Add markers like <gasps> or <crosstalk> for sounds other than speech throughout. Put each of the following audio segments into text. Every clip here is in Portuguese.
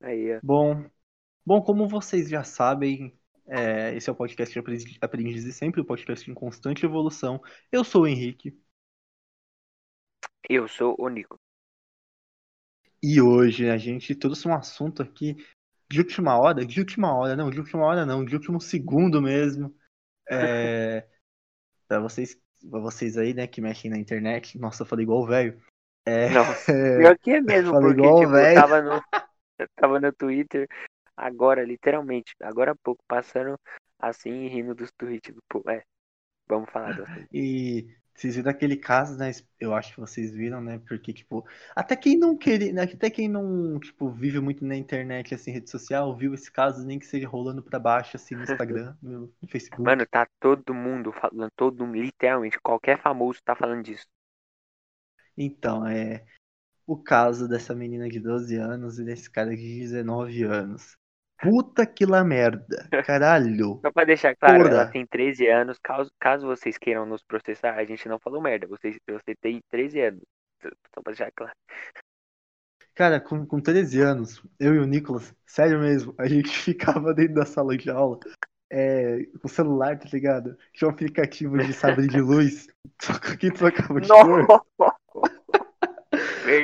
Aí, ó. Bom, bom, como vocês já sabem, é, esse é o podcast Aprendiz de Sempre, o podcast em constante evolução. Eu sou o Henrique Eu sou o Nico. e hoje a gente trouxe um assunto aqui de última hora, de última hora, não, de última hora não, de último segundo mesmo. É, <laughs> para vocês, para vocês aí, né, que mexem na internet. Nossa, eu falei igual o velho. É, Nossa, <laughs> pior que é mesmo, porque igual tipo, eu tava no, <laughs> eu <laughs> tava no Twitter agora, literalmente, agora há pouco, passando assim e rindo dos tweets do povo. É, vamos falar do. E vocês viram aquele caso, né? Eu acho que vocês viram, né? Porque, tipo, até quem não queria, né, até quem não, tipo, vive muito na internet, assim, rede social, viu esse caso, nem que seja rolando pra baixo, assim, no Instagram, <laughs> no Facebook. Mano, tá todo mundo falando, todo mundo, literalmente, qualquer famoso tá falando disso. Então, é o caso dessa menina de 12 anos e desse cara de 19 anos. Puta que lá merda. <laughs> Caralho. Só pra deixar claro, Porra. ela tem 13 anos, caso, caso vocês queiram nos processar, a gente não falou merda, você, você tem 13 anos. Só pra deixar claro. Cara, com, com 13 anos, eu e o Nicolas, sério mesmo, a gente <laughs> ficava dentro da sala de aula, é, com o celular, tá ligado? Tinha um aplicativo de sabre de luz, <laughs> só que trocava de cor.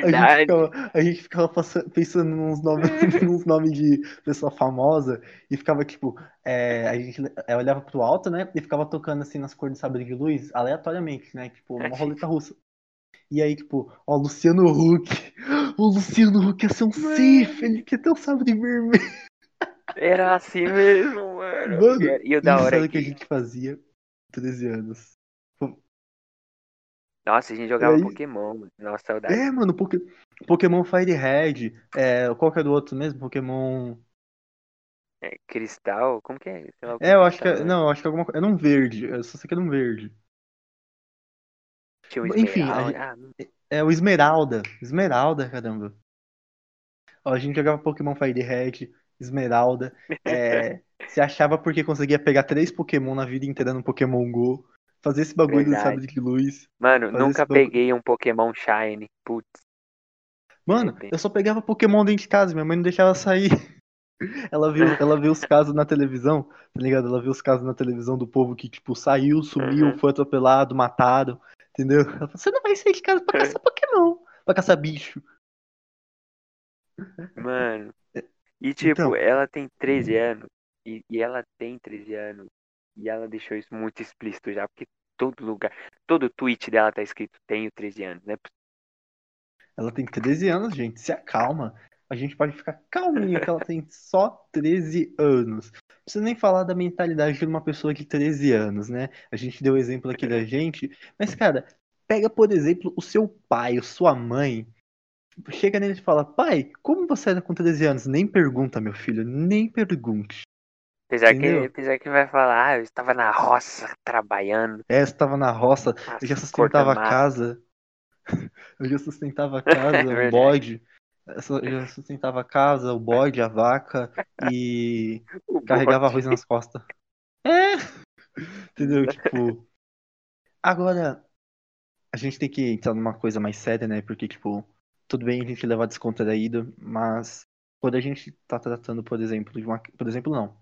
A gente Verdade. ficava, a gente ficava pensando nos nomes, <laughs> <laughs> nos nomes de pessoa famosa e ficava tipo, é, a gente é, olhava pro alto, né? E ficava tocando assim nas cores de sabre de luz, aleatoriamente, né? Tipo, uma roleta russa. E aí, tipo, ó, Luciano Huck. <gasps> O Luciano Huck ia ser um Sif, ele quer ter um sabre vermelho. Era assim mesmo, mano. Mano, E- e o da isso hora era é o que a gente fazia 13 anos. Nossa, a gente jogava aí- Pokémon, mano. Nossa, saudade. É, mano, Poké- Pokémon Fire Red, é, qual que é do outro mesmo? Pokémon. É, Cristal, como que é? É, eu acho que é, não, eu acho que é alguma coisa, era um verde, eu só sei que era um verde. Tinha o enfim, a Ah, É o Esmeralda, Esmeralda, caramba. Ó, a gente jogava Pokémon Fire Red, Esmeralda, é, <laughs> se achava porque conseguia pegar três Pokémon na vida inteira no Pokémon GO, fazer esse bagulho do Verdade. sabre de luz. Mano, nunca peguei um Pokémon Shine. Putz. Mano, eu só pegava Pokémon dentro de casa, minha mãe não deixava sair. <laughs> Ela viu, ela viu os casos na televisão, tá ligado? Ela viu os casos na televisão do povo que, tipo, saiu, sumiu, Uhum. foi atropelado, matado, entendeu? Ela falou, você não vai sair de casa pra caçar <laughs> Pokémon, pra caçar bicho. Mano. E tipo, Então. ela tem 13 anos. E, e ela tem 13 anos. E ela deixou isso muito explícito já. Porque todo lugar. Todo tweet dela tá escrito tenho 13 anos, né? Ela tem 13 anos, gente, se acalma. A gente pode ficar calminho que ela tem só 13 anos. Não precisa nem falar da mentalidade de uma pessoa de 13 anos, né? A gente deu o exemplo aqui da gente. Mas, cara, pega, por exemplo, o seu pai, ou sua mãe. Chega nele e fala, pai, como você era com 13 anos? Nem pergunta, meu filho, nem pergunte. Apesar que, apesar que vai falar, ah, eu estava na roça trabalhando. É, eu estava na roça, eu já Nossa, sustentava a casa. <laughs> Eu já sustentava a <laughs> casa, o bode. Eu já <laughs> sustentava a casa, o bode, a vaca e O carregava bode. arroz nas costas. É! Entendeu? Tipo. Agora, a gente tem que entrar numa coisa mais séria, né? Porque, tipo, tudo bem a gente levar descontraído, mas quando a gente tá tratando, por exemplo, de uma. Por exemplo, não.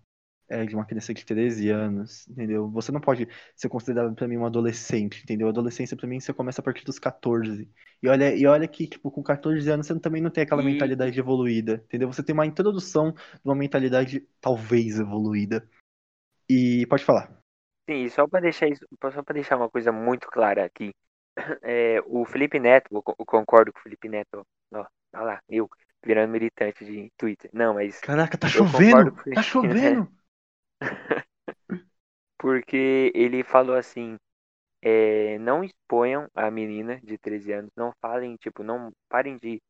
É, de uma criança de 13 anos, entendeu? Você não pode ser considerado pra mim um adolescente, entendeu? Adolescência pra mim você começa a partir dos 14. E olha, e olha que, tipo, com 14 anos você também não tem aquela E- mentalidade evoluída, entendeu? Você tem uma introdução de uma mentalidade talvez evoluída. E pode falar. Sim, só para deixar isso, só para deixar uma coisa muito clara aqui. <clears throat> É, o Felipe Neto, eu co- eu concordo com o Felipe Neto, ó, ó lá, eu virando militante de Twitter. Não, mas Caraca, tá chovendo! Tá <laughs> chovendo! <laughs> porque ele falou assim, é, não exponham a menina de 13 anos, não falem, tipo, não parem de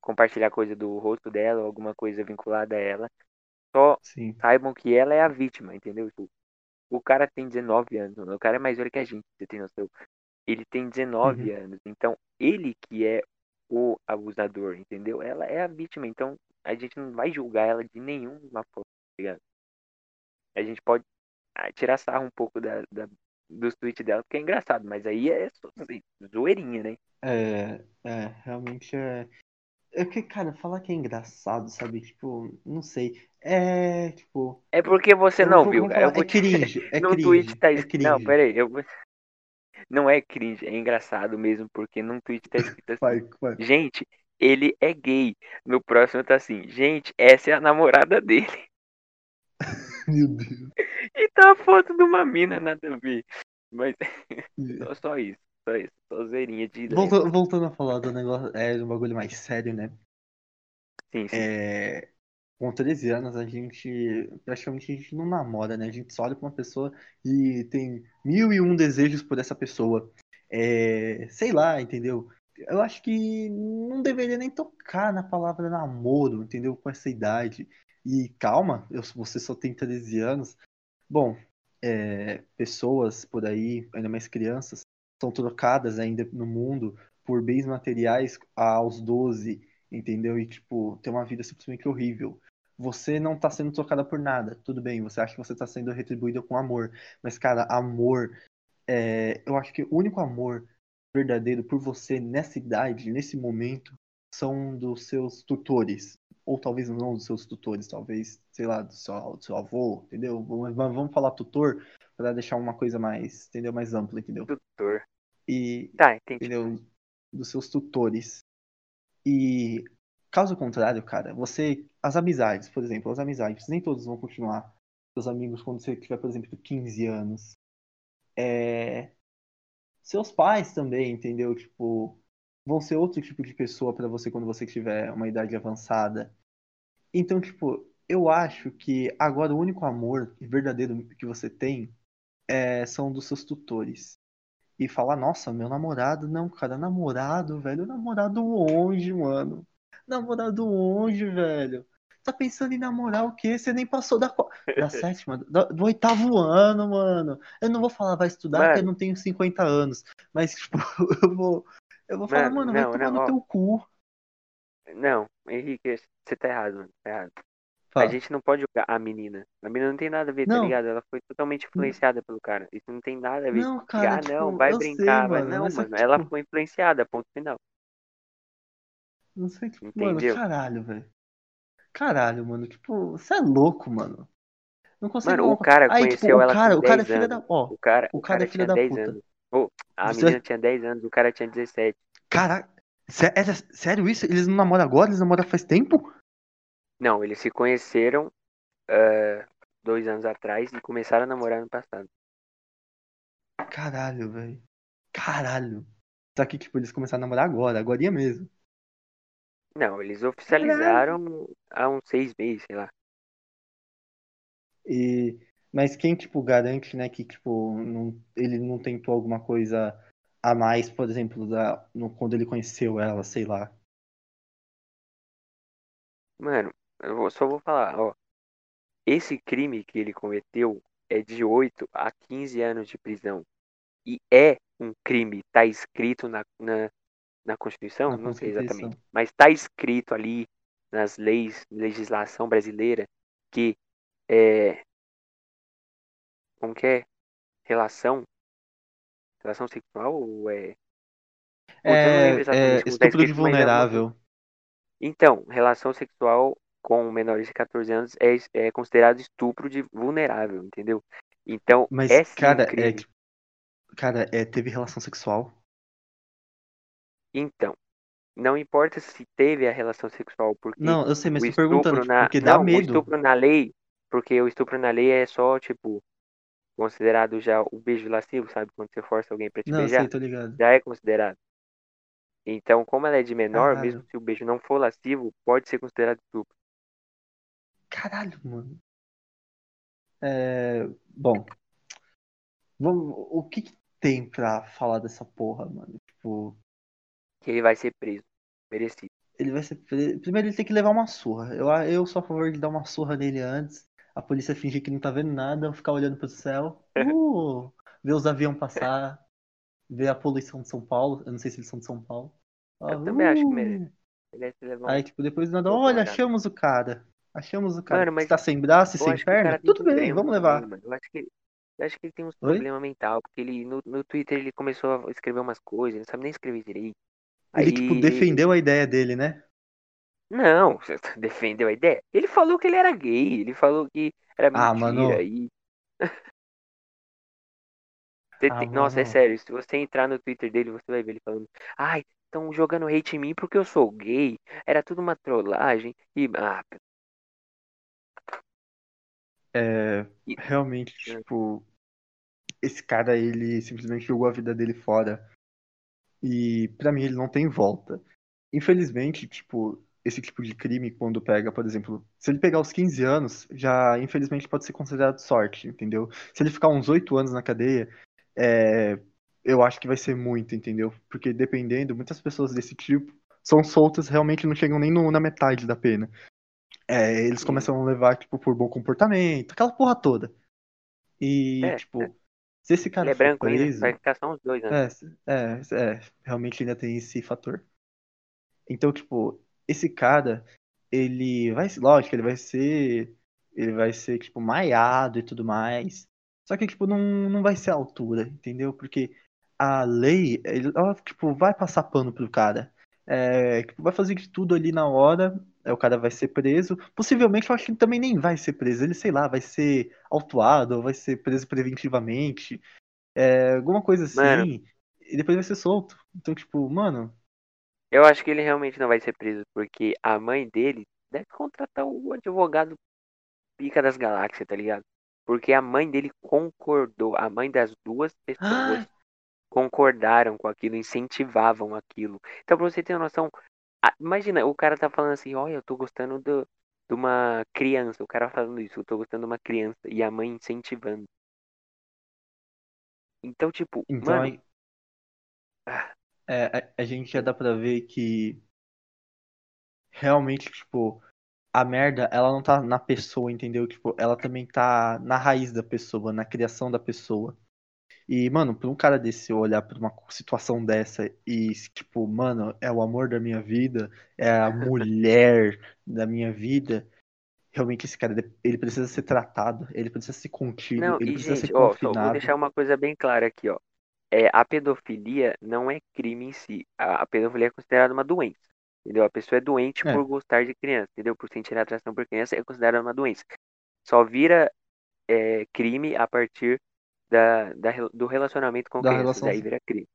compartilhar coisa do rosto dela ou alguma coisa vinculada a ela. Só Sim. saibam que ela é a vítima, entendeu? Tipo, o cara tem 19 anos, o cara é mais velho que a gente, você tem noção. Ele tem 19 anos, então ele que é o abusador, entendeu? Ela é a vítima, então a gente não vai julgar ela de nenhuma forma, tá ligado? A gente pode ah, tirar sarro um pouco da, da- dos tweets dela, porque é engraçado, mas aí é zoeirinha, né? É, é, realmente é. É que, cara, falar que é engraçado, sabe? Tipo, não sei. É, tipo. É porque você eu não vou- viu, cara. Eu falar, vou é cringe, é <laughs> No cringe, tweet tá é escrito. Não, cringe. pera aí. Eu... <laughs> Não é cringe, é engraçado mesmo, porque num tweet tá escrito assim. Vai, vai. Gente, ele é gay. No próximo tá assim, gente, essa é a namorada dele. <laughs> <laughs> Meu Deus. E tá a foto de uma mina, nada a ver. Mas só, só isso, só isso. Só zerinha de. Volta- voltando a falar do negócio, é um bagulho mais sério, né? Sim, sim. É, com 13 anos, a gente praticamente a gente não namora, né? A gente só olha pra uma pessoa e tem mil e um desejos por essa pessoa. É, sei lá, entendeu? Eu acho que não deveria nem tocar na palavra namoro, entendeu? Com essa idade. E calma, eu, você só tem 13 anos. Bom, é, pessoas por aí, ainda mais crianças, são trocadas ainda no mundo por bens materiais aos 12 entendeu? E, tipo, ter uma vida simplesmente horrível. Você não tá sendo trocada por nada. Tudo bem, você acha que você tá sendo retribuída com amor. Mas, cara, amor. é, eu acho que o único amor verdadeiro por você nessa idade, nesse momento, são dos seus tutores. Ou talvez não dos seus tutores, talvez, sei lá, do seu, do seu avô, entendeu? Vamos, vamos falar tutor para deixar uma coisa mais, entendeu? Mais ampla, entendeu? Tutor. E, Tá, entendi. entendeu? Dos seus tutores. E caso contrário, cara, você. As amizades, por exemplo, as amizades, nem todos vão continuar. Seus amigos quando você tiver, por exemplo, 15 anos. É... Seus pais também, entendeu? Tipo, vão ser outro tipo de pessoa pra você quando você tiver uma idade avançada. Então, tipo, eu acho que agora o único amor verdadeiro que você tem é, são dos seus tutores e falar, nossa, meu namorado, não, cara, namorado, velho, namorado onde, mano? Namorado onde, velho? Tá pensando em namorar o quê? Você nem passou da, <laughs> da sétima, do, do oitavo ano, mano. Eu não vou falar, vai estudar, porque eu não tenho 50 anos. Mas, <laughs> tipo, eu vou, eu vou falar, Mano, mano, vai não, tomar não, no ó. teu cu. Não, Henrique, você tá errado, mano. Tá errado. A Fala. gente não pode julgar a menina. A menina não tem nada a ver, tá Não. ligado? Ela foi totalmente influenciada pelo cara. Isso não tem nada a ver. Não, Tipo, cara, ah, não, tipo, vai eu sei, brincar, vai. mano, Não, mas só mano, que, ela tipo, foi influenciada, ponto final. não sei, tipo, mano, Entendeu? caralho, velho. Caralho, mano, tipo, você é louco, mano. Não consigo Mano, o cara Aí, tipo, conheceu o ela cara, com o cara é 10 filho da. anos. Ó, O cara, o o cara cara é filho tinha da 10 puta. anos. Ô, a Você- menina tinha 10 anos, o cara tinha 17. Caraca, sério isso? Eles não namoram agora? Eles namoram faz tempo? Não, eles se conheceram ah, dois anos atrás e começaram a namorar no passado. Caralho, velho. Caralho. Só que, tipo, eles começaram a namorar agora, agora mesmo. Não, eles oficializaram há uns seis meses, sei lá. E... Mas quem, tipo, garante, né, que, tipo, não... ele não tentou alguma coisa a mais, por exemplo, da... no... quando ele conheceu ela, sei lá. Mano, eu vou- só vou falar, ó. Esse crime que ele cometeu é de 8 a 15 anos de prisão. E é um crime, tá escrito na, na, na Constituição? Na Não sei Constituição. exatamente. Mas tá escrito ali nas leis, legislação brasileira, que é. Como que é? Relação? Relação sexual ou é. Não lembro É, é estupro de mas é coisa- vulnerável. Então, relação sexual com menores de 14 anos é, é considerado estupro de vulnerável, entendeu? Então, Mas, é cara, é, tipo, cara, é, teve relação sexual. Então, não importa se teve a relação sexual, porque Não, eu sei, mas o tô perguntando, tipo, na... porque dá Não, o medo. estupro na lei, porque o estupro na lei é só, tipo, considerado já o beijo lascivo, sabe? Quando você força alguém pra te Não, beijar, sei, tô ligado. já é considerado. Então, como ela é de menor, Caralho. mesmo se o beijo não for lascivo, pode ser considerado estupro. Caralho, mano. É, bom, vamos, o que que tem pra falar dessa porra, mano? Tipo, Que ele vai ser preso. Merecido. ele vai ser. pre- Primeiro ele tem que levar uma surra. Eu, eu sou a favor de dar uma surra nele antes. A polícia fingir que não tá vendo nada, ficar olhando pro céu. Uh, ver os aviões passar. Ver a poluição de São Paulo. Eu não sei se eles são de São Paulo. Ah, Eu também acho que uh. merece. Merece levar um... Aí, tipo, depois nada, olha, achamos o cara. Achamos o cara. Mano, mas Está sem braço e sem perna? Tudo bem, problema vamos levar. mano. Eu acho que ele, eu acho que ele tem uns problemas mental, porque ele no, no Twitter ele começou a escrever umas coisas, ele não sabe nem escrever direito. Ele, Aí tipo, defendeu a ideia dele, né? Não, você <laughs> defendeu a ideia. Ele falou que ele era gay, ele falou que era Ah, mentira <laughs> mano. e. Ah, Nossa, é mano. sério, se você entrar no Twitter dele, você vai ver ele falando, ai, estão jogando hate em mim porque eu sou gay, era tudo uma trollagem e. Ah, É, E- realmente, É. tipo, esse cara, ele simplesmente jogou a vida dele fora. E pra mim ele não tem volta. Infelizmente, tipo, esse tipo de crime, quando pega, por exemplo, se ele pegar os 15 anos, já infelizmente pode ser considerado sorte, entendeu? Se ele ficar uns 8 anos na cadeia, é, eu acho que vai ser muito, entendeu? Porque dependendo, muitas pessoas desse tipo são soltas, realmente não chegam nem no- na metade da pena. É, eles começam a levar, tipo, por bom comportamento, aquela porra toda. E, É, tipo, se esse cara ele é branco ainda, preso. vai ficar só uns dois anos. É, é, é, realmente ainda tem esse fator. Então, tipo, esse cara, ele vai, lógico, ele vai ser, ele vai ser, tipo, maiado e tudo mais. Só que, tipo, não, não vai ser a altura, entendeu? Porque a lei, ela, tipo, vai passar pano pro cara. É, tipo, vai fazer de tudo ali na hora, é, o cara vai ser preso. Possivelmente, eu acho que ele também nem vai ser preso. Ele, sei lá, vai ser autuado ou vai ser preso preventivamente. É, alguma coisa Mano. assim. E depois vai ser solto. Então, tipo, mano, Eu acho que ele realmente não vai ser preso, porque a mãe dele deve contratar o advogado pica das galáxias, tá ligado? Porque a mãe dele concordou, a mãe das duas pessoas <gasps> concordaram com aquilo, incentivavam aquilo. Então, pra você ter uma noção, imagina, o cara tá falando assim, olha, eu tô gostando do, de uma criança, o cara falando isso, eu tô gostando de uma criança, e a mãe incentivando. Então, tipo, Então, mano, aí, ah, é, a, a gente já dá pra ver que realmente, tipo, a merda, ela não tá na pessoa, entendeu? Tipo, ela também tá na raiz da pessoa, na criação da pessoa. E, mano, pra um cara desse olhar pra uma situação dessa e, tipo, mano, é o amor da minha vida, é a <laughs> mulher da minha vida, realmente esse cara, ele precisa ser tratado, ele precisa ser contido, não, ele e precisa ser gente, ó, só vou confinado. deixar uma coisa bem clara aqui, ó. É, a pedofilia não é crime em si. A, a pedofilia é considerada uma doença. Entendeu? A pessoa é doente É. por gostar de criança, entendeu? Por sentir atração por criança é considerada uma doença. Só vira é, crime a partir da, da do relacionamento com Da crianças. relação- Aí vira crime.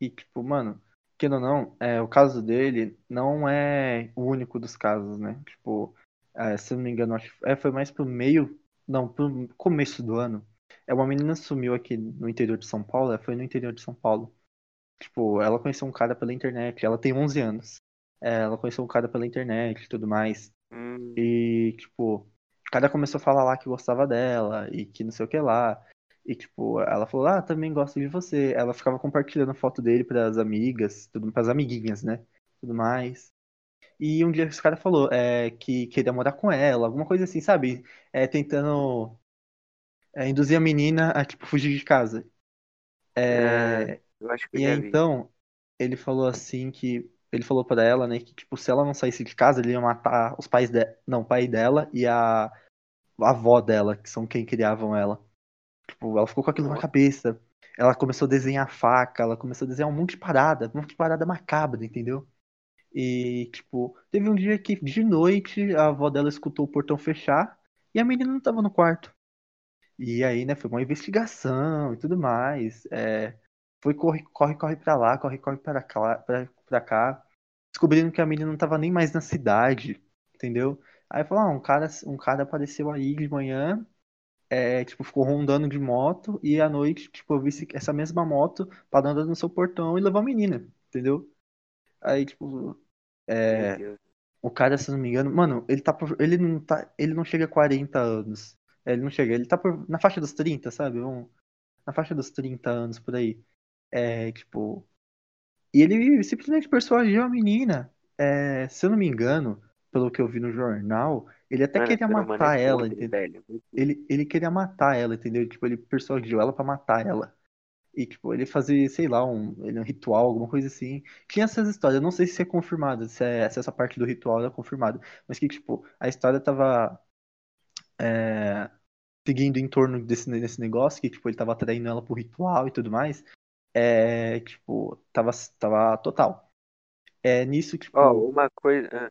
E, tipo, mano, querendo ou não, é, o caso dele não é o único dos casos, né? Tipo, é, se não me engano, acho que é, foi mais pro meio, não, pro começo do ano. É uma menina sumiu aqui no interior de São Paulo, é, foi no interior de São Paulo. Tipo, ela conheceu um cara pela internet, ela tem 11 anos. É, ela conheceu um cara pela internet e tudo mais. Hum, E, tipo, o cara começou a falar lá que gostava dela e que não sei o que lá. E, tipo, ela falou, ah, também gosto de você. Ela ficava compartilhando foto dele pras amigas, tudo, pras amiguinhas, né? Tudo mais. E um dia esse cara falou é, que queria morar com ela, alguma coisa assim, sabe? É, tentando é, induzir a menina a, tipo, fugir de casa. É, ah, eu acho que e aí, então, ele falou assim que. Ele falou pra ela, né, que, tipo, se ela não saísse de casa, ele ia matar os pais dela. Não, o pai dela e a, a avó dela, que são quem criavam ela. Tipo, ela ficou com aquilo na cabeça. Ela começou a desenhar faca, ela começou a desenhar um monte de parada, um monte de parada macabra, entendeu? E, tipo, teve um dia que de noite a avó dela escutou o portão fechar e a menina não tava no quarto. E aí, né, foi uma investigação e tudo mais. É, foi corre, corre, corre pra lá, corre, corre pra cá, pra, pra cá. Descobrindo que a menina não tava nem mais na cidade, entendeu? Aí falou, ah, um cara, um cara apareceu aí de manhã, é, tipo, ficou rondando de moto e à noite, tipo, eu vi essa mesma moto parando no seu portão e levou a menina, entendeu? Aí, tipo, é, o cara, se não me engano, mano, ele tá por, ele não tá, ele não chega a 40 anos. Ele não chega, ele tá por, na faixa dos 30, sabe? Um- na faixa dos 30 anos por aí. É, tipo, e ele simplesmente persuadiu a menina. É, se eu não me engano, pelo que eu vi no jornal, ele até Mano, queria matar ela, entendeu? Ele, ele queria matar ela, entendeu? Tipo, ele persuadiu ela pra matar ela. E, tipo, ele fazia, sei lá, um, um ritual, alguma coisa assim. Tinha essas histórias, não sei se é confirmado, se, é, se essa parte do ritual era confirmada. Mas que, tipo, a história tava é, seguindo em torno desse, desse negócio, que, tipo, ele tava atraindo ela pro ritual e tudo mais. É, tipo, tava, tava total. É nisso, tipo. Ó, uma coisa.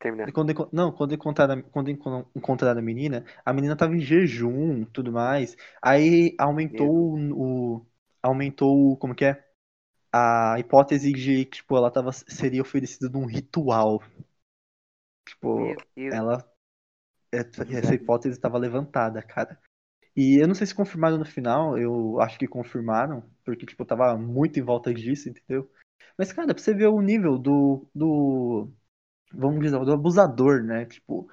Terminar. Quando, não, quando encontraram, quando enco- encontraram a menina, a menina tava em jejum, tudo mais. Aí aumentou o, o- aumentou, como que é? A hipótese de que, tipo, ela tava, seria oferecida num ritual. Tipo, ela, essa hipótese estava levantada, cara. E eu não sei se confirmaram no final, eu acho que confirmaram, porque, tipo, tava muito em volta disso, entendeu? Mas, cara, pra você ver o nível do, do, vamos dizer, do abusador, né? Tipo,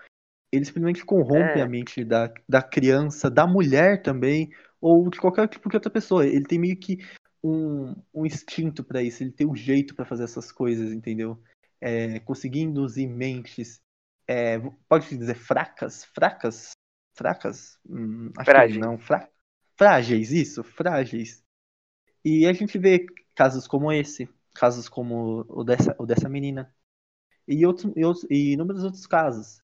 ele simplesmente corrompe É. a mente da, da criança, da mulher também, ou de qualquer tipo de outra pessoa. Ele tem meio que um, um instinto pra isso, ele tem um jeito pra fazer essas coisas, entendeu? É, conseguir induzir mentes, é, pode dizer fracas, fracas, fracas, Hum, acho Frágeis. que não, fra- frágeis, isso, frágeis. E a gente vê casos como esse, casos como o dessa, o dessa menina, e, outros, e, outros, e inúmeros outros casos.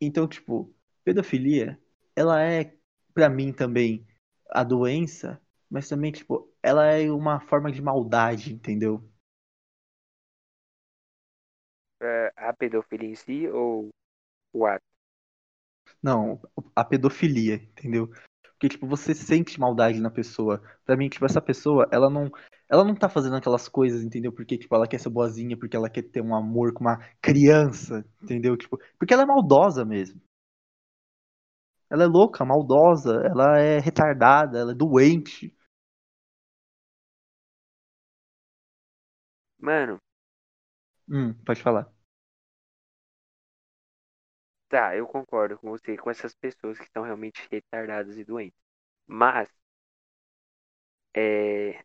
Então, tipo, pedofilia, ela é, pra mim também, a doença, mas também, tipo, ela é uma forma de maldade, entendeu? A pedofilia em si ou o ato? Não, a pedofilia, entendeu? Porque, tipo, você sente maldade na pessoa. Pra mim, tipo, essa pessoa, ela não, ela não tá fazendo aquelas coisas, entendeu? Porque, tipo, ela quer ser boazinha, porque ela quer ter um amor com uma criança, entendeu? Tipo, porque ela é maldosa mesmo. Ela é louca, maldosa, ela é retardada, ela é doente. Mano, Hum, pode falar. Tá, eu concordo com você, com essas pessoas que estão realmente retardadas e doentes. Mas, é,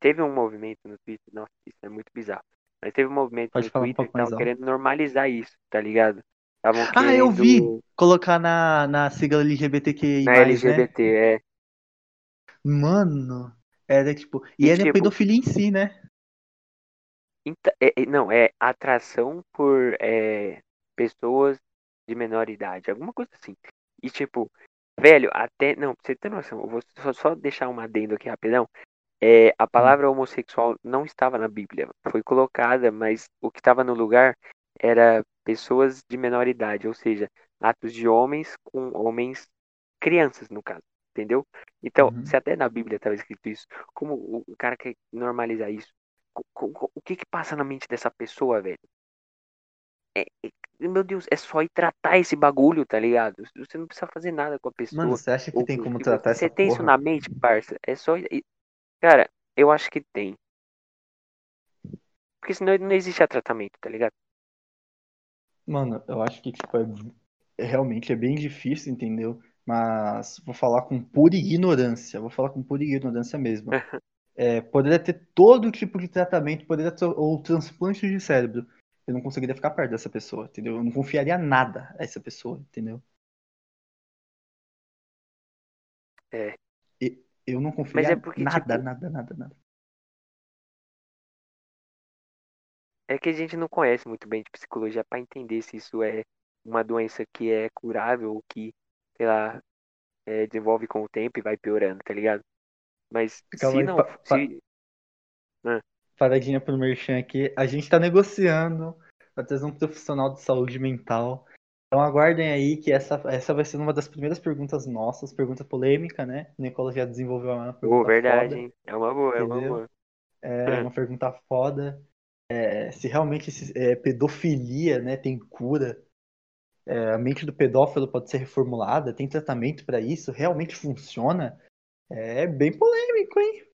teve um movimento no Twitter, nossa, isso é muito bizarro. Mas teve um movimento Pode no um Twitter pouco que mais tava alto. querendo normalizar isso, tá ligado? Estavam Ah, eu vi! querendo Colocar na, na sigla LGBTQI+, na né? LGBT, é. Mano, era tipo... E E, era tipo, pedofilia em si, né? Então, é- é- não, é atração por é, pessoas de menor idade, alguma coisa assim. E tipo, velho, até. Não, pra você ter noção, eu vou só, só deixar um adendo aqui rapidão. É, a palavra homossexual não estava na Bíblia, foi colocada, mas o que estava no lugar era pessoas de menor idade, ou seja, atos de homens com homens, crianças no caso, entendeu? Então, Uhum. se até na Bíblia estava escrito isso, como o cara quer normalizar isso? O que que passa na mente dessa pessoa, velho? É- é- meu Deus, é só ir tratar esse bagulho, tá ligado? Você não precisa fazer nada com a pessoa. Mano, você acha que Ou- tem como se tratar você essa tem isso na mente, parça, é só. Cara, eu acho que tem. Porque senão não existe tratamento, tá ligado? Mano, eu acho que, tipo, é, é- realmente é bem difícil, entendeu? Mas vou falar com pura ignorância. Vou falar com pura ignorância mesmo. <laughs> É, poderia ter todo tipo de tratamento, poderia ter ou transplante de cérebro. Eu não conseguiria ficar perto dessa pessoa, entendeu? Eu não confiaria nada a essa pessoa, entendeu? É. E- Eu não confiaria é porque, nada, tipo- nada, nada, nada. É que a gente não conhece muito bem de psicologia pra entender se isso é uma doença que é curável ou que, sei lá, é, desenvolve com o tempo e vai piorando, tá ligado? Mas Calma se aí, não. pa- pa- Se, Paradinha pro Merchan aqui. A gente tá negociando pra trazer um profissional de saúde mental. Então aguardem aí que essa, essa vai ser uma das primeiras perguntas nossas, pergunta polêmica, né? O Nicolas já desenvolveu uma pergunta Pô, verdade, foda. hein? É uma boa, é uma entendeu? boa. É uma pergunta foda. É, se realmente é, pedofilia, né, tem cura. É, a mente do pedófilo pode ser reformulada, tem tratamento pra isso, realmente funciona. É bem polêmico, hein?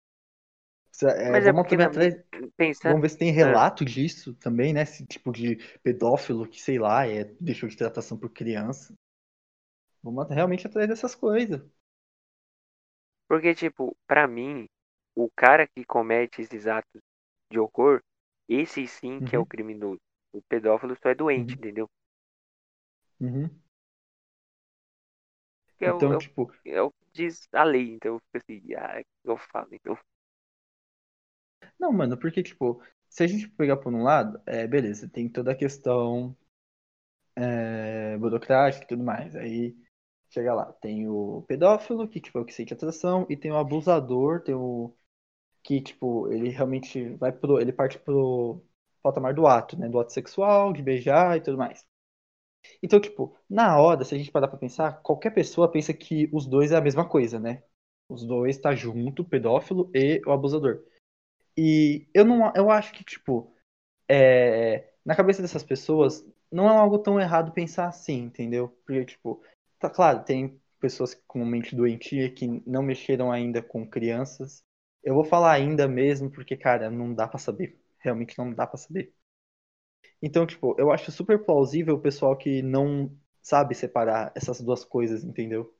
É, Mas é vamos porque também na atrás, pensando, Vamos ver se tem relato disso também, né? Esse tipo de pedófilo que, sei lá, é, deixou de tratação por criança. Vamos realmente atrás dessas coisas. porque tipo, pra mim, o cara que comete esses atos de horror, esse sim que é o Uhum. criminoso. O pedófilo só é doente, Uhum. entendeu? Uhum. É, o, Então, é, o, tipo, é o que diz a lei, então eu fico assim, ah, eu falo, então. Não, mano, porque, tipo, se a gente pegar por um lado, é, beleza, tem toda a questão é, burocrática e tudo mais. Aí, chega lá, tem o pedófilo, que, tipo, é o que sente atração, e tem o abusador, tem o que, tipo, ele realmente vai pro, ele parte pro, patamar do ato, né? Do ato sexual, de beijar e tudo mais. Então, tipo, na hora, se a gente parar pra pensar, qualquer pessoa pensa que os dois é a mesma coisa, né? Os dois tá junto, o pedófilo e o abusador. E eu não eu acho que, tipo, é, na cabeça dessas pessoas, não é algo tão errado pensar assim, entendeu? Porque, tipo, tá claro, tem pessoas com mente doentia que não mexeram ainda com crianças. Eu vou falar ainda mesmo, porque, cara, não dá para saber. Realmente não dá para saber. Então, tipo, eu acho super plausível o pessoal que não sabe separar essas duas coisas, entendeu?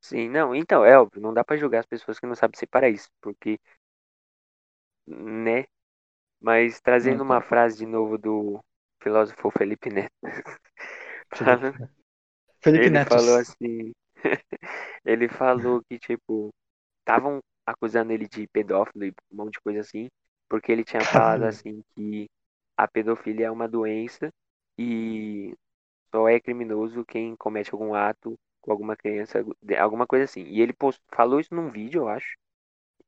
Sim, não, então, é óbvio, não dá pra julgar as pessoas que não sabem separar isso, porque, né? Mas trazendo uma Então, frase de novo do filósofo Felipe Neto, <laughs> Felipe, ele falou Netos. assim, <laughs> ele falou que, tipo, estavam acusando ele de pedófilo e um monte de coisa assim, porque ele tinha falado assim que a pedofilia é uma doença e só é criminoso quem comete algum ato com alguma criança, alguma coisa assim. E ele post- falou isso num vídeo, eu acho,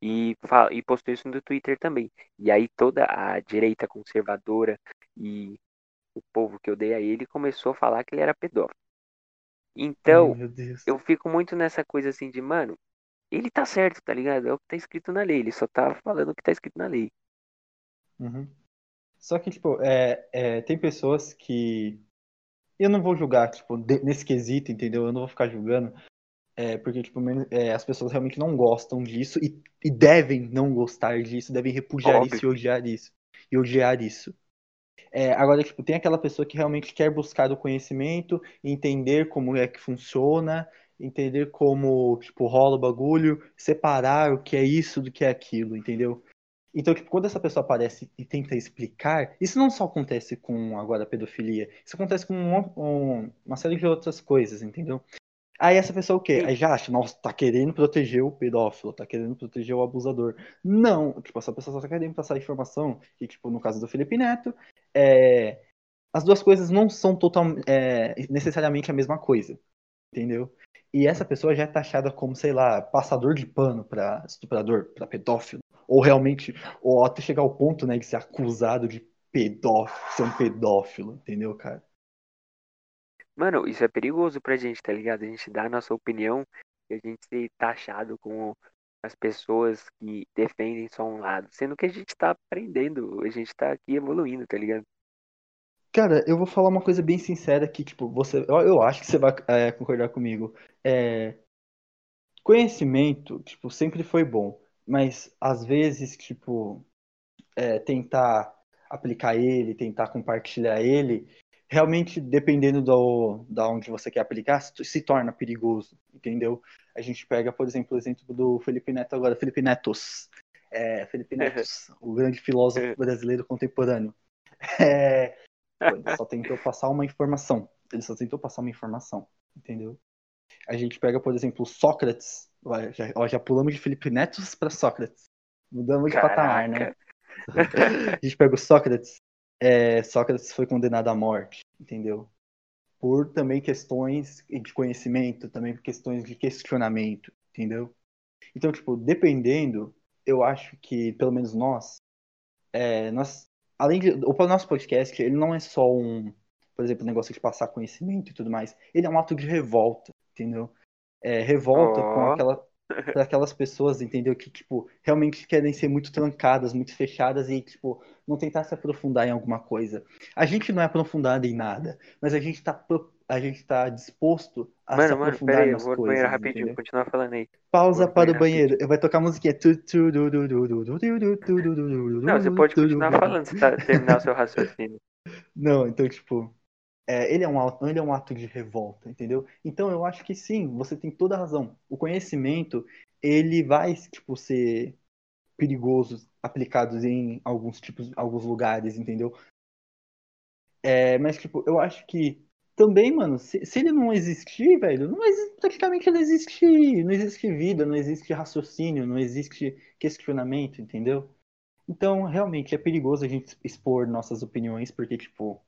e, e postou isso no Twitter também. E aí toda a direita conservadora e o povo que odeia ele começou a falar que ele era pedófilo. Então, eu fico muito nessa coisa assim de, mano, ele tá certo, tá ligado? É o que tá escrito na lei, ele só tá falando o que tá escrito na lei. Uhum. Só que, tipo, é, é, tem pessoas que. Eu não vou julgar, tipo, nesse quesito, entendeu? Eu não vou ficar julgando. É, porque, tipo, é, as pessoas realmente não gostam disso e, e devem não gostar disso, devem repudiar isso Óbvio. e odiar isso. E odiar isso. É, agora, tipo, tem aquela pessoa que realmente quer buscar o conhecimento, entender como é que funciona, entender como, tipo, rola o bagulho, separar o que é isso do que é aquilo, entendeu? Então, tipo, quando essa pessoa aparece e tenta explicar, isso não só acontece com agora a pedofilia, isso acontece com um- um- uma série de outras coisas, entendeu? Aí essa pessoa o quê? Aí já acha, nossa, tá querendo proteger o pedófilo, tá querendo proteger o abusador. Não, tipo, essa pessoa só tá querendo passar informação que, tipo, no caso do Felipe Neto, é, as duas coisas não são total, é, necessariamente a mesma coisa, entendeu? E essa pessoa já é taxada como, sei lá, passador de pano pra estuprador, pra pedófilo. Ou realmente, ou até chegar ao ponto, né, de ser acusado de pedófilo, ser um pedófilo, entendeu, cara? mano, isso é perigoso pra gente, tá ligado? A gente dá a nossa opinião e a gente ser taxado como as pessoas que defendem só um lado, sendo que a gente tá aprendendo, a gente tá aqui evoluindo, tá ligado? Cara, eu vou falar uma coisa bem sincera que, tipo, você, eu, eu acho que você vai é, concordar comigo. É, conhecimento, tipo, sempre foi bom, mas às vezes, tipo, é, tentar aplicar ele, tentar compartilhar ele, realmente, dependendo do, da onde você quer aplicar, se, se torna perigoso, entendeu? A gente pega, por exemplo, o exemplo do Felipe Neto agora, Felipe Netos. É, Felipe Netos, o grande filósofo brasileiro contemporâneo. É, ele só tentou passar uma informação. Ele só tentou passar uma informação, entendeu? A gente pega, por exemplo, Sócrates. Ó, já, ó, já pulamos de Felipe Neto para Sócrates. Mudamos de patamar, né? Caraca. <laughs> A gente pega o Sócrates. É, Sócrates foi condenado à morte, entendeu? Por também questões de conhecimento, também por questões de questionamento, entendeu? Então, tipo, dependendo, eu acho que, pelo menos nós, é, nós além de o nosso podcast, ele não é só um, por exemplo, um negócio de passar conhecimento e tudo mais. Ele é um ato de revolta, entendeu? é, revolta oh. com aquela aquelas pessoas, entendeu? Que, tipo, realmente querem ser muito trancadas, muito fechadas e, tipo, não tentar se aprofundar em alguma coisa. A gente não é aprofundado em nada, mas a gente tá, a gente tá disposto a mano, se aprofundar mano, aí, nas eu vou coisas. Banheiro rapidinho, entendeu? continuar falando aí. Pausa para o banheiro. Rapidinho. Vai tocar a musiquinha. Não, você pode continuar falando se tá, terminar o seu raciocínio. Não, então, tipo, é, ele, é um, ele é um ato de revolta, entendeu? Então, eu acho que sim, você tem toda a razão. O conhecimento, ele vai, tipo, ser perigoso aplicado em alguns tipos, alguns lugares, entendeu? É, mas, tipo, eu acho que também, mano, se, se ele não existir, velho, não existe, praticamente não existe, não existe vida, não existe raciocínio, não existe questionamento, entendeu? Então, realmente, é perigoso a gente expor nossas opiniões, porque, tipo,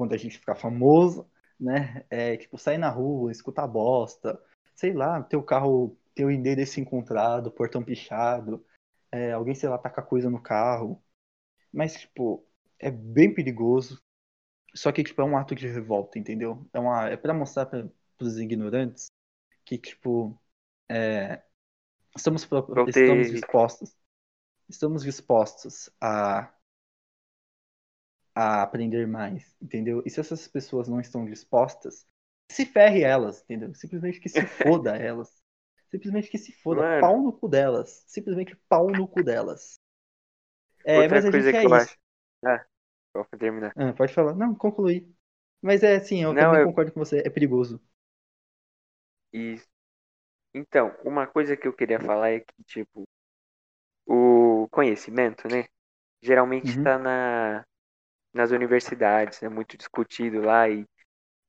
quando a gente ficar famoso, né, é, tipo, sair na rua, escutar bosta, sei lá, teu carro, teu endereço encontrado, portão pichado, é, alguém, sei lá, tacar coisa no carro. Mas, tipo, é bem perigoso. Só que, tipo, é um ato de revolta, entendeu? É, uma, é pra mostrar para os ignorantes que, tipo, é, estamos, estamos dispostos. Estamos dispostos a, a aprender mais, entendeu? E se essas pessoas não estão dispostas, se ferre elas, entendeu? Simplesmente que se <laughs> foda elas. Simplesmente que se foda. Mano. Pau no cu delas. Simplesmente pau no cu delas. É, Outra mas a coisa gente que é eu isso. acho. Ah, vou terminar. Ah, pode falar. Não, concluir. Mas é assim, eu Não, também eu... concordo com você, é perigoso. Isso. Então, uma coisa que eu queria falar é que, tipo, o conhecimento, né? Geralmente está uhum. na, nas universidades, é muito discutido lá e,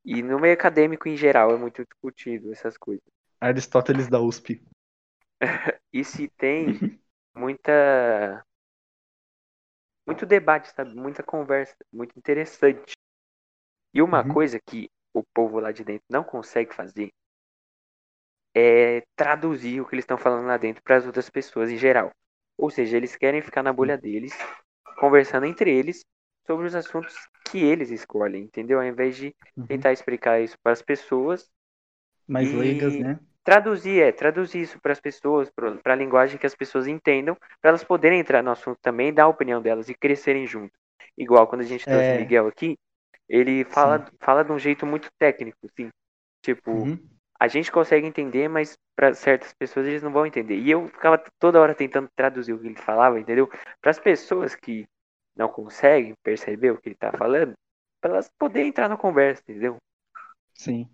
e no meio acadêmico em geral é muito discutido essas coisas. Aristóteles da USP. <laughs> e se tem <laughs> muita muito debate, sabe? Muita conversa, muito interessante. E uma uhum. coisa que o povo lá de dentro não consegue fazer é traduzir o que eles estão falando lá dentro para as outras pessoas em geral. Ou seja, eles querem ficar na bolha deles, conversando entre eles sobre os assuntos que eles escolhem, entendeu? Ao invés de uhum. tentar explicar isso para as pessoas. Mais leigas, né? Traduzir, é, traduzir isso para as pessoas, para a linguagem que as pessoas entendam, para elas poderem entrar no assunto também, dar a opinião delas e crescerem junto. Igual quando a gente trouxe é... o Miguel aqui, ele fala, fala de um jeito muito técnico, assim. Tipo, uhum. a gente consegue entender, mas para certas pessoas eles não vão entender. E eu ficava toda hora tentando traduzir o que ele falava, entendeu? Para as pessoas que não conseguem perceber o que ele está falando, para elas poderem entrar na conversa, entendeu? Sim.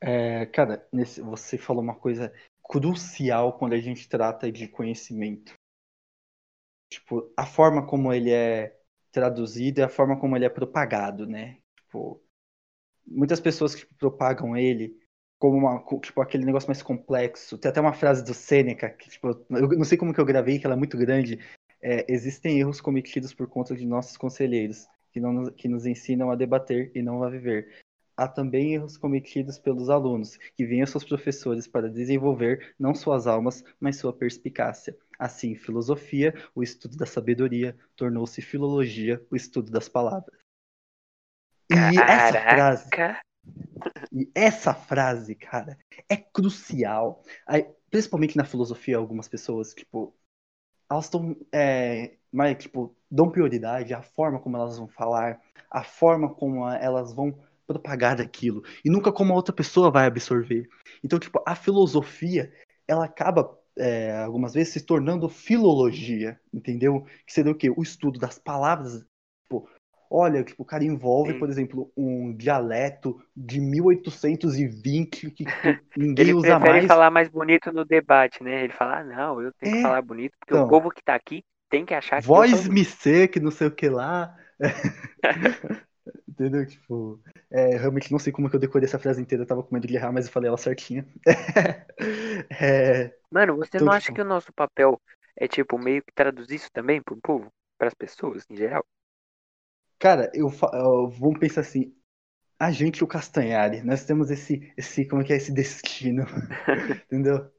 É, cara, nesse, você falou uma coisa crucial quando a gente trata de conhecimento. Tipo, a forma como ele é traduzido e a forma como ele é propagado, né? Tipo, muitas pessoas que tipo, propagam ele como uma, tipo, aquele negócio mais complexo. Tem até uma frase do Sêneca, que tipo, eu não sei como que eu gravei, que ela é muito grande. É, existem erros cometidos por conta de nossos conselheiros, que, não, que nos ensinam a debater e não a viver. Há também erros cometidos pelos alunos, que vêm aos seus professores para desenvolver não suas almas, mas sua perspicácia. Assim, filosofia, o estudo da sabedoria, tornou-se filologia, o estudo das palavras. E essa frase. E essa frase, cara, é crucial. Aí, principalmente na filosofia, algumas pessoas, tipo, elas estão. É, tipo, dão prioridade à forma como elas vão falar, à forma como elas vão propagar aquilo. E nunca como a outra pessoa vai absorver. Então, tipo, a filosofia, ela acaba é, algumas vezes se tornando filologia, entendeu? Que seria o quê? O estudo das palavras. Tipo, olha, tipo, o cara envolve, Sim. por exemplo, um dialeto de 1820 que ninguém Ele usa mais. Ele prefere falar mais bonito no debate, né? Ele fala, ah, não, eu tenho é, que falar bonito, porque então, o povo que tá aqui tem que achar que Voz me ser, que não sei o que lá. <laughs> Entendeu? Tipo, é, realmente não sei como que eu decorei essa frase inteira, eu tava com medo de errar, mas eu falei ela certinha. <laughs> é, Mano, você então, não acha tipo... que o nosso papel é, tipo, meio que traduzir isso também pro povo? Para as pessoas, em geral? Cara, eu, eu vamos pensar assim, a gente e o Castanhari, nós temos esse, esse como é que é, esse destino, <laughs> entendeu?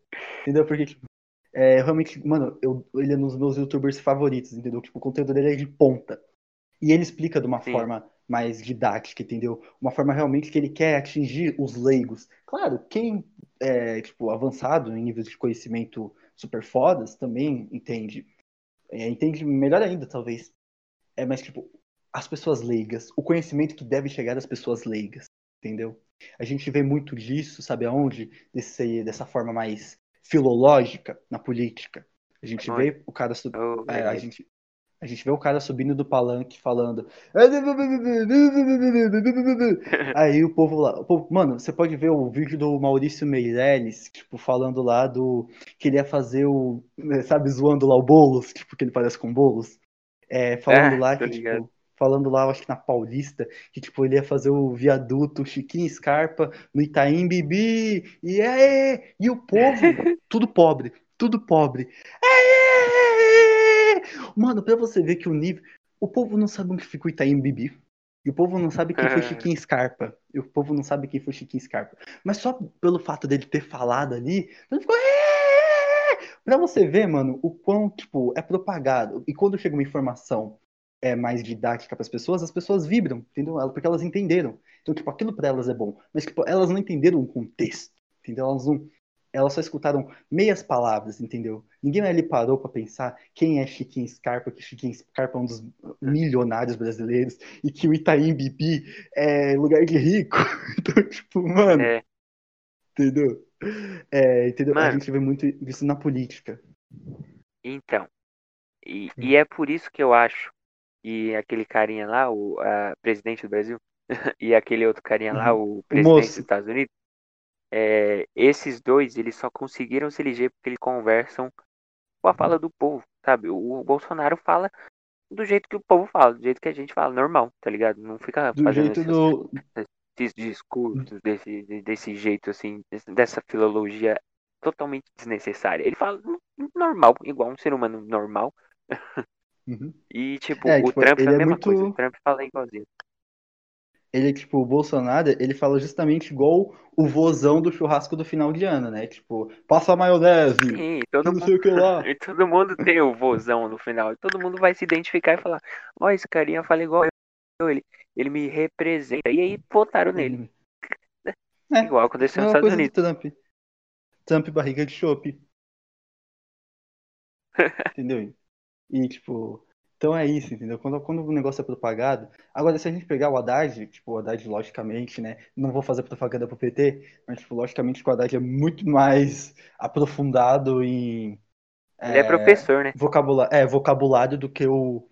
Entendeu? Porque, tipo, é, realmente, mano, eu, ele é um dos meus youtubers favoritos, entendeu? Tipo, o conteúdo dele é de ponta. E ele explica de uma Sim. forma mais didática, entendeu? Uma forma realmente que ele quer atingir os leigos. Claro, quem é tipo avançado em níveis de conhecimento super fodas também entende, é, entende melhor ainda talvez. É, mas tipo as pessoas leigas, o conhecimento que deve chegar às pessoas leigas, entendeu? A gente vê muito disso, sabe aonde? Desse, dessa forma mais filológica na política. A gente vê o cara, oh, é, a gente a gente vê o cara subindo do palanque falando. Aí o povo lá. O povo, mano, você pode ver o vídeo do Maurício Meirelles, tipo, falando lá do. Que ele ia fazer o. Sabe, zoando lá o Boulos, tipo, que ele parece com Boulos. É, falando é, lá que, tipo, falando lá, acho que na Paulista, que tipo, ele ia fazer o viaduto Chiquinho Scarpa no Itaim Bibi, e é, e o povo, <laughs> tudo pobre, tudo pobre. Mano, pra você ver que o nível. O povo não sabe onde fica o Itaim Bibi. E o povo não sabe quem foi é. Chiquinho Scarpa. E o povo não sabe quem foi Chiquinho Scarpa. Mas só pelo fato dele ter falado ali, ele ficou. Pra você ver, mano, o quão, tipo, é propagado. E quando chega uma informação é mais didática para as pessoas, as pessoas vibram, entendeu? Porque elas entenderam. Então, tipo, aquilo para elas é bom. Mas, tipo, elas não entenderam o contexto, entendeu? Elas não. Elas só escutaram meias palavras, entendeu? Ninguém ali parou para pensar quem é Chiquinho Scarpa, que Chiquinho Scarpa é um dos milionários brasileiros e que o Itaim Bibi é lugar de rico. <laughs> Então, tipo, mano. É. Entendeu? É, entendeu? Mano. A gente vê muito isso na política. Então. E, e é por isso que eu acho que aquele carinha lá, o a, presidente do Brasil, <laughs> e aquele outro carinha lá, o presidente dos moço. Estados Unidos, é, esses dois, eles só conseguiram se eleger porque eles conversam com a fala do povo, sabe? O, o Bolsonaro fala do jeito que o povo fala, do jeito que a gente fala, normal, tá ligado? Não fica Do fazendo esses, do. esses discursos desse, de- desse jeito, assim, dessa filologia totalmente desnecessária. Ele fala normal, igual um ser humano normal. <laughs> Uhum. E, tipo, É, o tipo, Trump é ele a é mesma muito- coisa. O Trump fala igualzinho. Ele, tipo, o Bolsonaro, ele fala justamente igual o vozão do churrasco do final de ano, né? Tipo, passa a maionese, Sim, todo não mundo, sei o que lá. <laughs> e todo mundo tem o vozão no final. Todo mundo vai se identificar e falar: Ó, esse carinha fala igual eu, ele, ele me representa. E aí votaram nele. <laughs> É, Igual aconteceu nos mesma Estados coisa do Unidos. Trump. Trump barriga de chope. <laughs> Entendeu? E, tipo, então é isso, entendeu? Quando, quando o negócio é propagado. Agora, se a gente pegar o Haddad, tipo, o Haddad, logicamente, né? Não vou fazer propaganda pro PT, mas, tipo, logicamente o Haddad é muito mais aprofundado em. Ele é professor, né? Vocabulário, é, vocabulário do que o,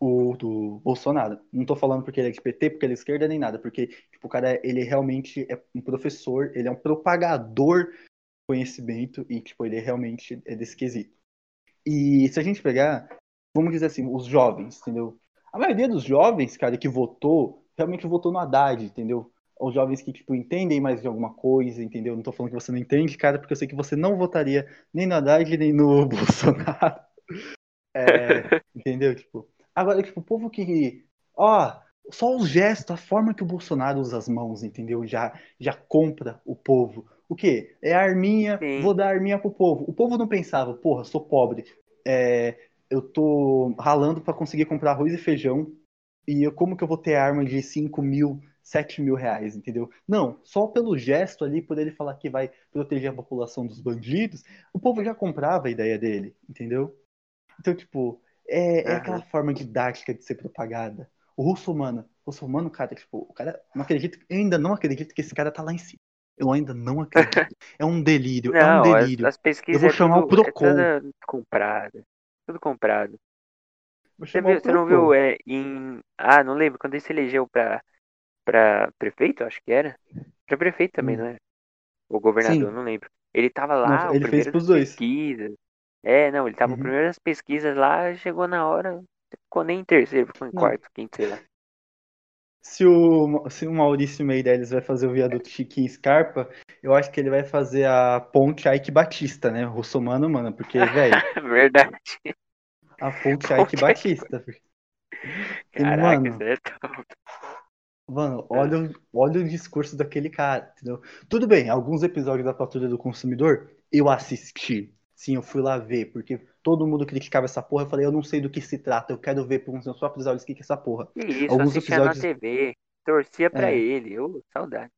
o do Bolsonaro. Não tô falando porque ele é de PT, porque ele é esquerda, nem nada. Porque, tipo, o cara, ele realmente é um professor, ele é um propagador de conhecimento e, tipo, ele realmente é desse quesito. E se a gente pegar, vamos dizer assim, os jovens, entendeu? A maioria dos jovens, cara, que votou, realmente votou no Haddad, entendeu? Os jovens que, tipo, entendem mais de alguma coisa, entendeu? Não tô falando que você não entende, cara, porque eu sei que você não votaria nem no Haddad, nem no <laughs> Bolsonaro. É, <laughs> entendeu? Tipo, agora, tipo, o povo que, ó, só os gestos, a forma que o Bolsonaro usa as mãos, entendeu? Já, já compra o povo. O quê? É a arminha, Sim. vou dar arminha pro povo. O povo não pensava, porra, sou pobre, é, eu tô ralando pra conseguir comprar arroz e feijão, e eu, como que eu vou ter arma de 5 mil, 7 mil reais, entendeu? Não, só pelo gesto ali, por ele falar que vai proteger a população dos bandidos, o povo já comprava a ideia dele, entendeu? Então, tipo, é, é aquela forma didática de ser propagada. O russomano, o russomano, cara, tipo, o cara não acredita, eu ainda não acredito que esse cara tá lá em cima. Eu ainda não acredito. <laughs> É um delírio, é um Não, as, delírio. as pesquisas Eu vou é chamar o tudo, é Procon. toda comprada. Tudo comprado. Você, viu, o você não viu é, em. Ah, não lembro. Quando ele se elegeu pra, pra prefeito, acho que era. Pra prefeito também, Hum. não é? Ou governador, Sim. não lembro. Ele tava lá, o ele fez primeiro pros das dois. pesquisas. É, não, ele tava o Uhum. primeiro das pesquisas lá, chegou na hora, ficou nem em terceiro, ficou em Não. quarto, quinto, sei lá. Se o, se o Maurício Meirelles vai fazer o viaduto Chiquinho Scarpa, eu acho que ele vai fazer a ponte Ike Batista, né? Russomano, mano, porque, <laughs> velho, Verdade. a ponte Ike Batista. E, <laughs> Caraca, mano, é. Mano, olha, olha o discurso daquele cara, entendeu? Tudo bem, alguns episódios da Patrulha do Consumidor eu assisti. Sim, eu fui lá ver, porque todo mundo criticava essa porra. Eu falei, eu não sei do que se trata, eu quero ver com os meus próprios olhos o que que é essa porra. Isso, Alguns assistia episódios- na TV, torcia pra É. ele, ô, saudade.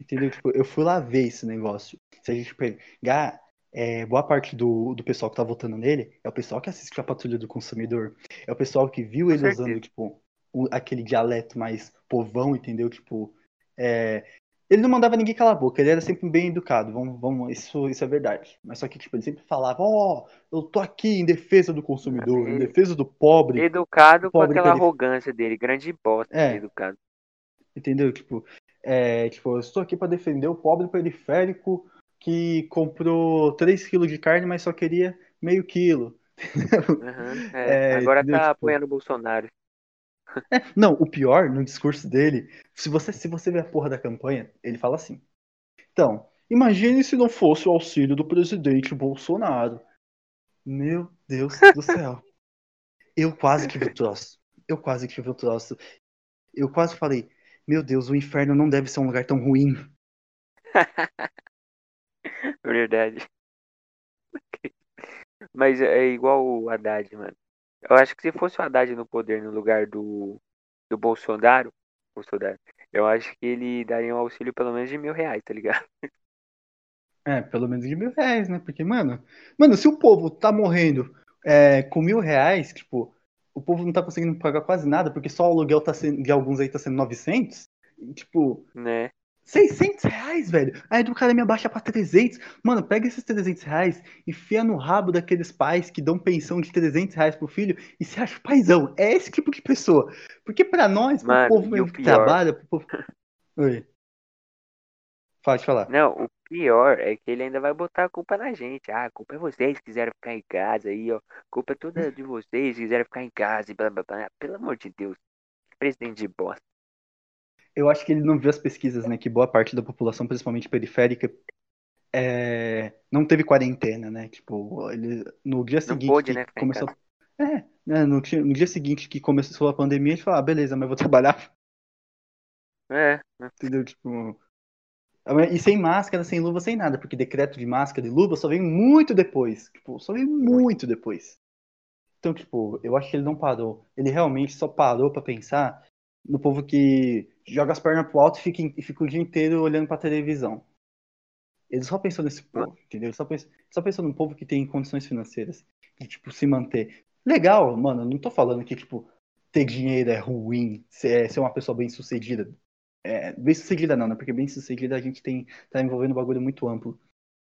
Entendeu? Tipo, eu fui lá ver esse negócio. Se a gente pegar é, boa parte do, do pessoal que tá votando nele, é o pessoal que assiste a Patrulha do Consumidor. É o pessoal que viu ele usando, tipo, aquele dialeto mais povão, entendeu? Tipo, é, ele não mandava ninguém calar a boca, ele era sempre bem educado, vamos, vamos, isso, isso é verdade. Mas só que, tipo, ele sempre falava, ó, eu tô aqui em defesa do consumidor, em Ele- defesa do pobre, Educado com pobre aquela perif- arrogância dele, grande bosta É. educado. Entendeu? Tipo, é, tipo, eu estou aqui para defender o pobre periférico que comprou 3 quilos de carne, mas só queria meio quilo. <laughs> Aham, é. É, Agora entendeu? tá Tipo- apoiando o Bolsonaro. <laughs> Não, o pior no discurso dele, se você se você ver a porra da campanha, ele fala assim: Então, imagine se não fosse o auxílio do presidente Bolsonaro. Meu Deus do céu. Eu quase tive o troço. Eu quase tive o troço. Eu quase falei: Meu Deus, o inferno não deve ser um lugar tão ruim. <laughs> Verdade. <laughs> Mas é igual o Haddad, mano. Eu acho que se fosse o Haddad no poder no lugar do, do Bolsonaro, Bolsonaro, eu acho que ele daria um auxílio pelo menos de mil reais, tá ligado? <laughs> É, pelo menos de mil reais, né? Porque, mano, mano, se o povo tá morrendo é, com mil reais, tipo, o povo não tá conseguindo pagar quase nada, porque só o aluguel tá sendo, de alguns aí tá sendo 900, e, tipo, Né? 600 reais, velho. Aí do cara me abaixa pra 300. Mano, pega esses 300 reais, enfia no rabo daqueles pais que dão pensão de 300 reais pro filho e se acha paizão. É esse tipo de pessoa. Porque pra nós, pro Mano, povo mesmo que pior? trabalha, pro povo... <laughs> Oi. Pode falar. Não, o pior é que ele ainda vai botar a culpa na gente. Ah, a culpa é vocês que quiseram ficar em casa aí, ó. A culpa é toda de vocês que quiseram ficar em casa e blá blá blá. Pelo amor de Deus. Presidente de bosta. Eu acho que ele não viu as pesquisas, né? Que boa parte da população, principalmente periférica, é, não teve quarentena, né? Tipo, ele, no dia seguinte pôde, que né, começou. É, né, no, dia- no dia seguinte que começou a pandemia, gente falou, ah, beleza, mas eu vou <laughs> trabalhar, É, né? entendeu? Tipo. E sem máscara, sem luva, sem nada, porque decreto de máscara e luva só veio muito depois. Tipo, só veio muito depois. Então, tipo, eu acho que ele não parou. Ele realmente só parou pra pensar no povo que joga as pernas pro alto e fica, e fica o dia inteiro olhando pra televisão. Ele só pensou nesse povo, entendeu? Ele só pensou, só pensou num povo que tem condições financeiras de, tipo, se manter. Legal, mano, eu não tô falando que, tipo, ter dinheiro é ruim, ser, ser uma pessoa bem sucedida. É, bem sucedida não, né? Porque bem sucedida a gente tem, tá envolvendo um bagulho muito amplo.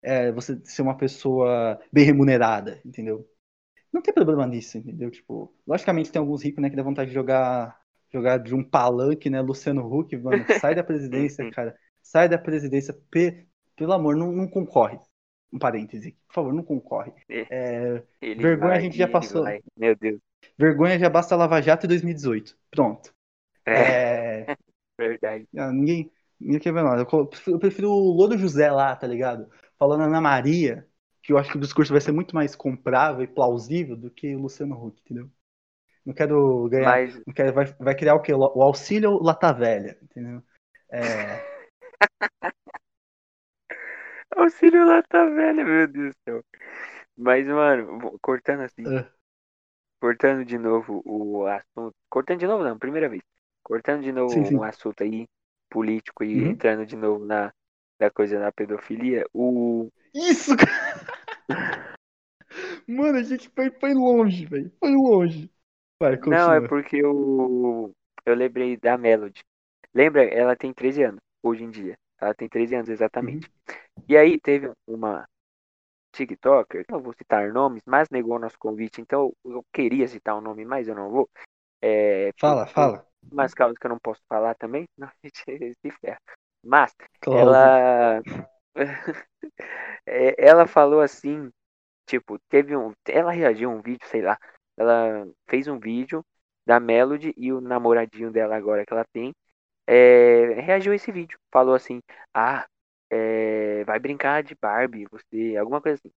É, você ser uma pessoa bem remunerada, entendeu? Não tem problema nisso, entendeu? Tipo, logicamente tem alguns ricos, né, que dá vontade de jogar, jogar de um palanque, né, Luciano Huck, mano, sai da presidência, <laughs> cara, sai da presidência, pe- pelo amor, não, não concorre. Um parêntese, por favor, não concorre. É, Ele Vergonha vai, a gente já passou. vai. Meu Deus. vergonha já basta Lava Jato em 2018. Pronto. É, É, <laughs> verdade. ah, ninguém, ninguém quer ver nada. Eu prefiro o Louro José lá, tá ligado? Falando Ana Maria, que eu acho que o discurso vai ser muito mais comprável e plausível do que o Luciano Huck, entendeu? Não quero ganhar. Mas, Não quero, vai, vai criar o quê? O auxílio Lata Velha, entendeu? É, <laughs> auxílio lá tá velho, meu Deus do céu. Mas, mano, cortando assim, Ah. cortando de novo o assunto. Cortando de novo, não, primeira vez. Cortando de novo Sim, sim. um assunto aí, político, e Uhum. entrando de novo na, na coisa da pedofilia. O. Isso, <laughs> cara! Mano, a gente foi, foi longe, velho. Foi longe. Vai, continua. Não, é porque eu, eu lembrei da Melody. Lembra? Ela tem 13 anos, hoje em dia. Ela tem 13 anos exatamente. Uhum. E aí teve uma TikToker, não vou citar nomes, mas negou nosso convite, então eu queria citar o nome, mas eu não vou. É, Fala, por fala. umas causas que eu não posso falar também, <laughs> não, a gente se ferra. Mas Cláudio. ela <laughs> é, ela falou assim, tipo, teve um, ela reagiu a um vídeo, sei lá, ela fez um vídeo da Melody e o namoradinho dela agora que ela tem, é, reagiu a esse vídeo, falou assim, ah, é, vai brincar de Barbie, você, alguma coisa assim.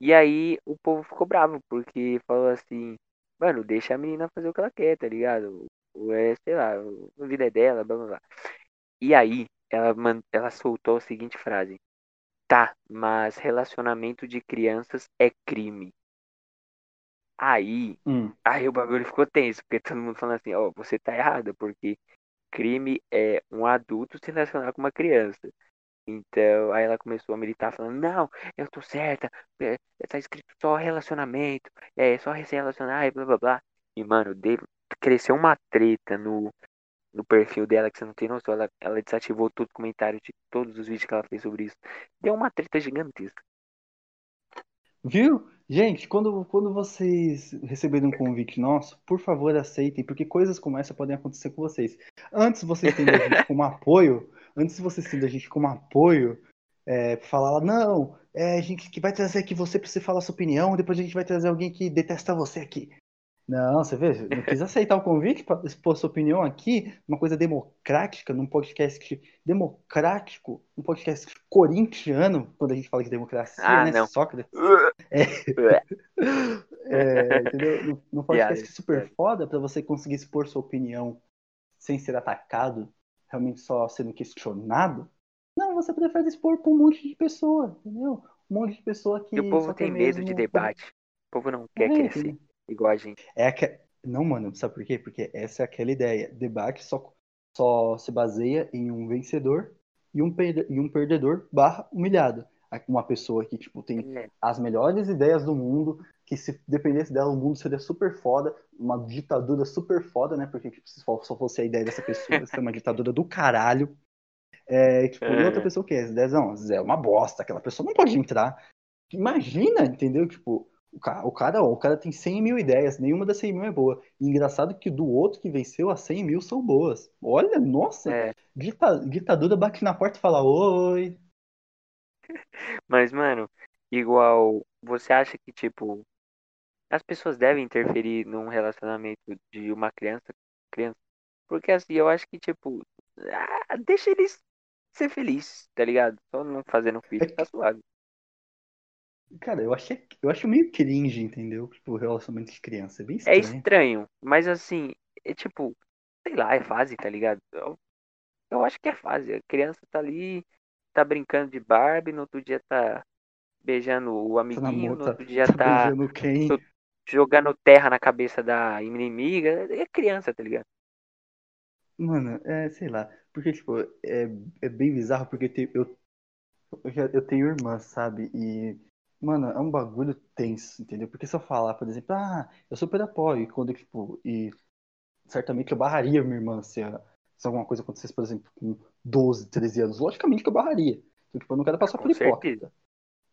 E aí o povo ficou bravo, porque falou assim, mano, deixa a menina fazer o que ela quer, tá ligado? Ou é, sei lá, a vida é dela, blá blá blá. E aí ela, ela soltou a seguinte frase. Tá, mas relacionamento de crianças é crime. Aí, Hum. aí o bagulho ficou tenso, porque todo mundo falando assim, ó, você tá errada, porque crime é um adulto se relacionar com uma criança. Então, aí ela começou a militar falando, não, eu tô certa, é, tá escrito só relacionamento, é só se relacionar e blá blá blá. E, mano, dele, cresceu uma treta no, no perfil dela que você não tem noção. Ela, ela desativou todo o comentário de todos os vídeos que ela fez sobre isso. Deu uma treta gigantesca. Viu? Gente, quando, quando vocês receberem um convite nosso, por favor aceitem, porque coisas como essa podem acontecer com vocês. Antes vocês terem a gente <laughs> como apoio, antes de vocês terem a gente como apoio, é, falar não, é a gente que vai trazer aqui você pra você falar sua opinião, depois a gente vai trazer alguém que detesta você aqui. Não, você vê, não quis aceitar o convite para expor sua opinião aqui, uma coisa democrática, num podcast democrático, um podcast corintiano, quando a gente fala de democracia, Ah, né? não. Sócrates. <laughs> É, entendeu? Num- podcast Piada, super piada. foda para você conseguir expor sua opinião sem ser atacado, realmente só sendo questionado. Não, você prefere expor pra um monte de pessoa, entendeu? Um monte de pessoa que. E o povo tem medo de debate. O povo não quer É, crescer. entendeu? Igual a gente. É que... Não, mano, sabe por quê? Porque essa é aquela ideia. Debate só, só se baseia em um vencedor e um, perde... e um perdedor barra humilhado. Uma pessoa que, tipo, tem É. as melhores ideias do mundo, que se dependesse dela, o mundo seria super foda, uma ditadura super foda, né? Porque tipo, se só fosse a ideia dessa pessoa, ia <laughs> ser uma ditadura do caralho. É, tipo, e outra É. pessoa o quê? Zé, não, Zé é uma bosta, aquela pessoa não pode entrar. Imagina, entendeu? Tipo, o cara, o cara, o cara tem 100 mil ideias, nenhuma das 100 mil é boa. E engraçado que do outro que venceu, as 100 mil são boas. Olha, nossa, É. dita- ditadura bate na porta e fala, oi. <laughs> Mas, mano, igual, você acha que, tipo, as pessoas devem interferir num relacionamento de uma criança, criança? Porque assim, eu acho que, tipo, ah, deixa eles ser felizes, tá ligado? Só não fazendo filho, tá suave. Cara, eu achei, eu acho meio cringe, entendeu? Tipo, o relacionamento de criança. É bem É estranho. estranho, mas assim, é tipo, sei lá, é fase, tá ligado? Eu, eu acho que é fase. A criança tá ali, tá brincando de Barbie, no outro dia tá beijando o Tá amiguinho, no outro dia tá tá beijando quem? jogando terra na cabeça da inimiga. É criança, tá ligado? Mano, é, sei lá. Porque, tipo, é, é bem bizarro porque eu, eu, eu tenho irmã, sabe? E, mano, é um bagulho tenso, entendeu? Porque se eu falar, por exemplo, ah, eu super apoio, e quando, tipo, e certamente eu barraria minha irmã se, se alguma coisa acontecesse, por exemplo, com 12, 13 anos. Logicamente que eu barraria. Então, tipo, eu não quero passar Com por hipócrita.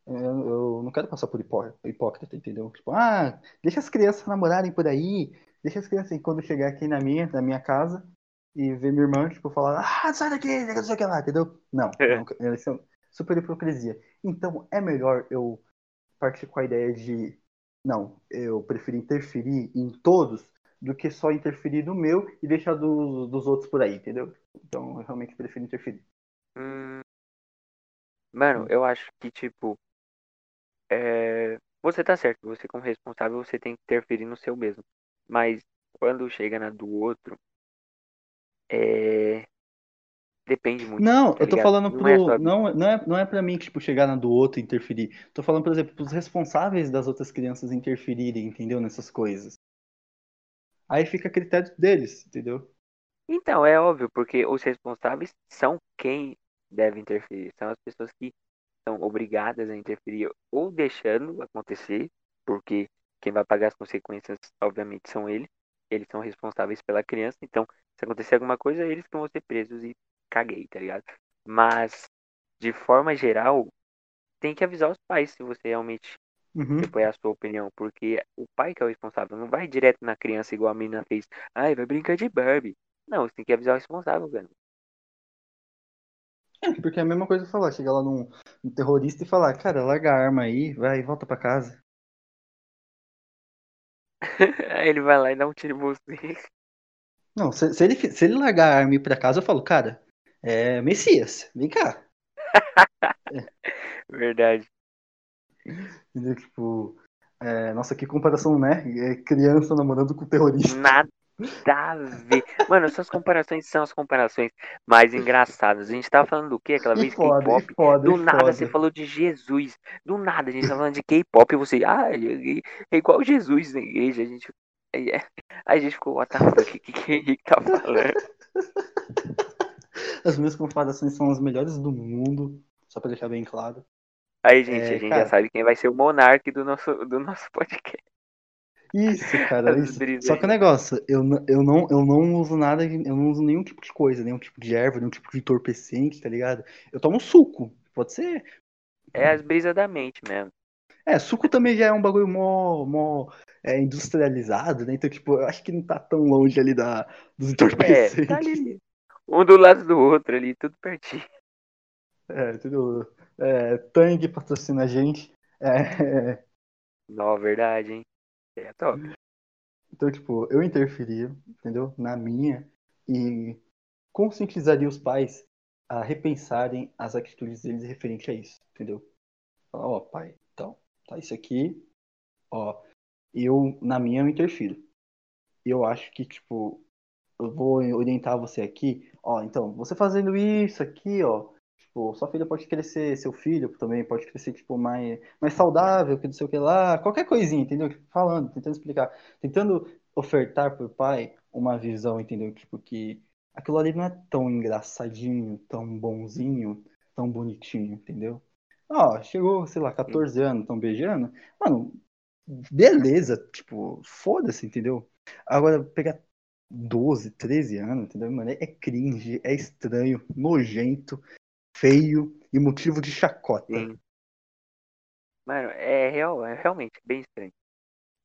Eu, eu não quero passar por hipó- hipócrita, entendeu? Tipo, ah, deixa as crianças namorarem por aí, deixa as crianças, e quando chegar aqui na minha, na minha casa, e ver minha irmã, tipo, falar, ah, sai daqui, não sei o que lá, entendeu? Não, não isso é super hipocrisia. Então, é melhor eu partir com a ideia de, não, eu prefiro interferir em todos do que só interferir no meu e deixar do- dos outros por aí, entendeu? Então, eu realmente prefiro interferir. Hum, Mano, eu acho que, tipo, é, você tá certo, você como responsável, você tem que interferir no seu mesmo. Mas quando chega na do outro, é... Depende muito, Não, tá eu tô ligado? falando Não é pro. sua vida. Não, não, é, não é pra mim, tipo, chegar na do outro e interferir. Tô falando, por exemplo, pros responsáveis das outras crianças interferirem, entendeu? Nessas coisas. Aí fica a critério deles, entendeu? Então, é óbvio, porque os responsáveis são quem deve interferir. São as pessoas que são obrigadas a interferir ou deixando acontecer, porque quem vai pagar as consequências, obviamente, são eles. Eles são responsáveis pela criança. Então, se acontecer alguma coisa, eles que vão ser presos e caguei, tá ligado? Mas, de forma geral, tem que avisar os pais se você realmente Uhum. tipo, é a sua opinião, porque o pai que é o responsável não vai direto na criança igual a menina fez. Ai, vai brincar de Barbie. Não, você tem que avisar o responsável, cara. É, porque é a mesma coisa falar, chegar lá num, num terrorista e falar, cara, larga a arma aí, vai, volta pra casa. Aí <laughs> ele vai lá e dá um tiro em você. Não, se, se ele, se ele largar a arma e ir pra casa, eu falo, cara, é Messias, vem cá. <laughs> Verdade. Entendeu? Tipo, é, nossa, que comparação, né? É criança namorando com terrorista. Nada a ver. Mano, essas comparações são as comparações mais engraçadas. A gente tava falando do que aquela E vez? K-pop. Do e nada foda. você falou de Jesus. Do nada a gente tava falando de K-pop e você, ah, é igual Jesus na igreja. A gente, aí é- aí a gente ficou, what the fuck, o que, que Henrique tá falando? <laughs> As minhas comparações são as melhores do mundo, só pra deixar bem claro. Aí, gente, É, a gente cara. já sabe quem vai ser o monarca do nosso, do nosso podcast. Isso, <laughs> cara, isso. Só que o negócio, eu, eu, não, eu não uso nada, eu não uso nenhum tipo de coisa, nenhum tipo de erva, nenhum tipo de entorpecente, tá ligado? Eu tomo suco, pode ser. É as brisas da mente mesmo. É, suco também já é um bagulho mó, mó é, industrializado, né? Então, tipo, eu acho que não tá tão longe ali da, dos É, entorpecentes. tá ali. Um do lado do outro ali, tudo pertinho. É, entendeu? É, Tang patrocina a gente. É, <laughs> Não, verdade, hein? É top. então, tipo, eu interferia, entendeu? Na minha e conscientizaria os pais a repensarem as atitudes deles referente a isso, entendeu? Falar, ó, pai, então, tá isso aqui, ó, eu, na minha, eu interfiro. Eu acho que, tipo, eu vou orientar você aqui, ó, então, você fazendo isso aqui, ó, Tipo, sua filha pode crescer, seu filho também pode crescer, tipo, mais, mais saudável, que não sei o que lá, qualquer coisinha, entendeu? Tipo, falando, tentando explicar, tentando ofertar pro pai uma visão, entendeu? Tipo, que aquilo ali não é tão engraçadinho, tão bonzinho, tão bonitinho, entendeu? Ó, chegou, sei lá, 14 anos, tão beijando, mano, beleza, tipo, foda-se, entendeu? Agora, pegar 12, 13 anos, entendeu? Mano, é cringe, é estranho, nojento, feio e motivo de chacota. Sim. Mano, é real, é realmente bem estranho.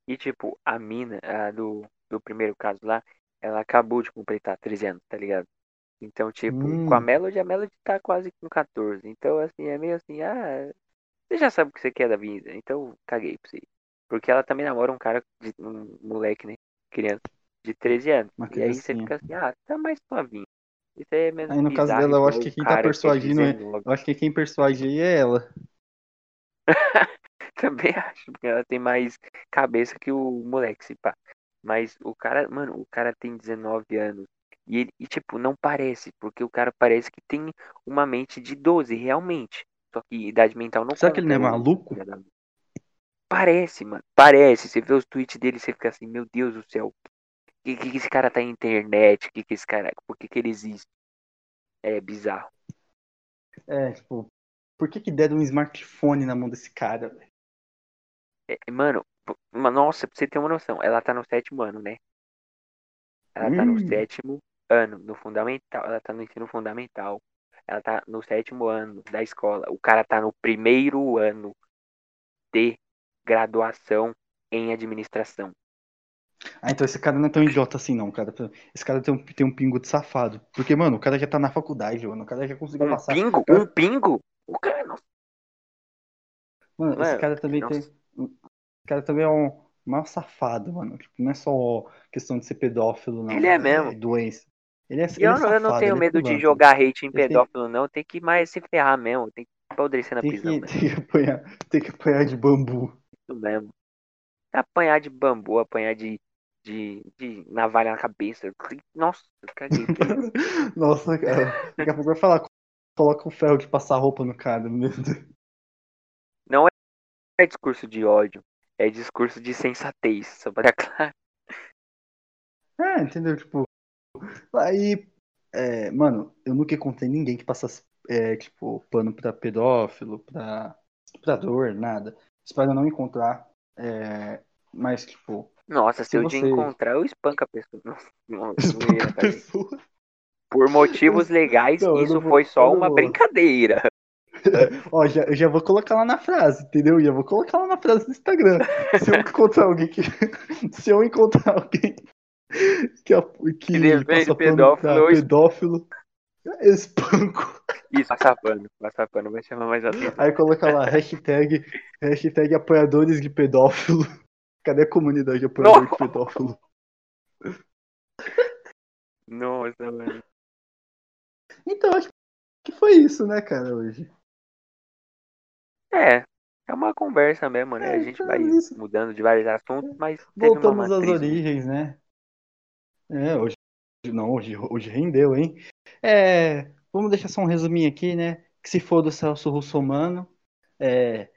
E tipo, a mina, a do, do primeiro caso lá, ela acabou de completar 13 anos, tá ligado? Então, tipo, Hum. com a Melody, a Melody tá quase no 14. Então, assim, é meio assim, ah, você já sabe o que você quer da vida, então caguei pra você. Porque ela também namora um cara, de, um moleque, né? Criança, de 13 anos. Uma E aí você fica assim, ah, tá mais novinho. Isso aí é menos Aí no caso dela, eu igual acho que quem tá é persuadindo é- 19. Eu acho que quem persuade aí é ela. <laughs> Também acho, porque ela tem mais cabeça que o moleque, se pá. Mas o cara, mano, o cara tem 19 anos. E, ele, e, tipo, não parece, porque o cara parece que tem uma mente de 12, realmente. Só que idade mental não Será que ele não é ô, maluco? Parece, mano. Parece. Você vê os tweets dele você fica assim, meu Deus do céu. Que, que, esse cara tá na internet? Que, que esse cara. Por que, que ele existe? É bizarro. É, tipo, por que que deram um smartphone na mão desse cara? velho? É, mano, nossa, pra você ter uma noção, ela tá no sétimo ano, né? Ela tá no Hum. sétimo ano, no fundamental. Ela tá no ensino fundamental. Ela tá no sétimo ano da escola. O cara tá no primeiro ano de graduação em administração. Ah, então esse cara não é tão idiota assim, não, cara. Esse cara tem um, tem um pingo de safado. Porque, mano, o cara já tá na faculdade, mano. O cara já conseguiu Um passar. pingo? Cara- Um pingo? O cara não. Mano, esse Mano, cara também nossa. tem. Esse cara também é um maior safado, mano. Tipo, não é só questão de ser pedófilo, não. Ele é mesmo. doença. Ele é, ele eu, é não- eu não safado, tenho é medo de pilantra. jogar hate em Ele tem- pedófilo, não. Tem que mais se ferrar mesmo. Tem que apodrecer na Tem prisão, que, tem que apanhar, tem que apanhar de bambu. Isso mesmo. Apanhar de bambu, apanhar de, de, de navalha na cabeça. Nossa, caguei. <laughs> Nossa, cara. Daqui a pouco vai falar. Coloca o ferro de passar roupa no cara. Meu Deus. Não é discurso de ódio. É discurso de sensatez. Só pra claro. É, entendeu? Tipo, aí, é, mano, eu nunca encontrei ninguém que passasse, é, tipo, pano pra pedófilo, pra estuprador, nada. Espero não encontrar, é, mas, tipo, Nossa, se, Se eu de você- encontrar, eu espanco a pessoa. <laughs> Não, a pessoa. Por motivos legais, Não, isso vou- foi só uma vou. brincadeira. <laughs> <laughs> Ó, já, já vou colocar lá na frase, entendeu? Já vou colocar lá na frase do Instagram. Se eu encontrar alguém que. Se eu encontrar alguém que, que defende passa pano pedófilo, pra pedófilo, espanco. Isso, passar pano. Passar pano vai chamar mais atenção. Aí coloca lá, hashtag, hashtag apoiadores de pedófilo. Cadê a comunidade de apoiador de pedófilo? <laughs> Nossa, mano. Então, acho que foi isso, né, cara, hoje. É, é uma conversa mesmo, né? É, a gente foi vai isso. mudando de vários assuntos, mas Voltamos às né? origens, né? É, hoje não, hoje, hoje rendeu, hein? É, vamos deixar só um resuminho aqui, né? Que se for do Celso Russomano, é,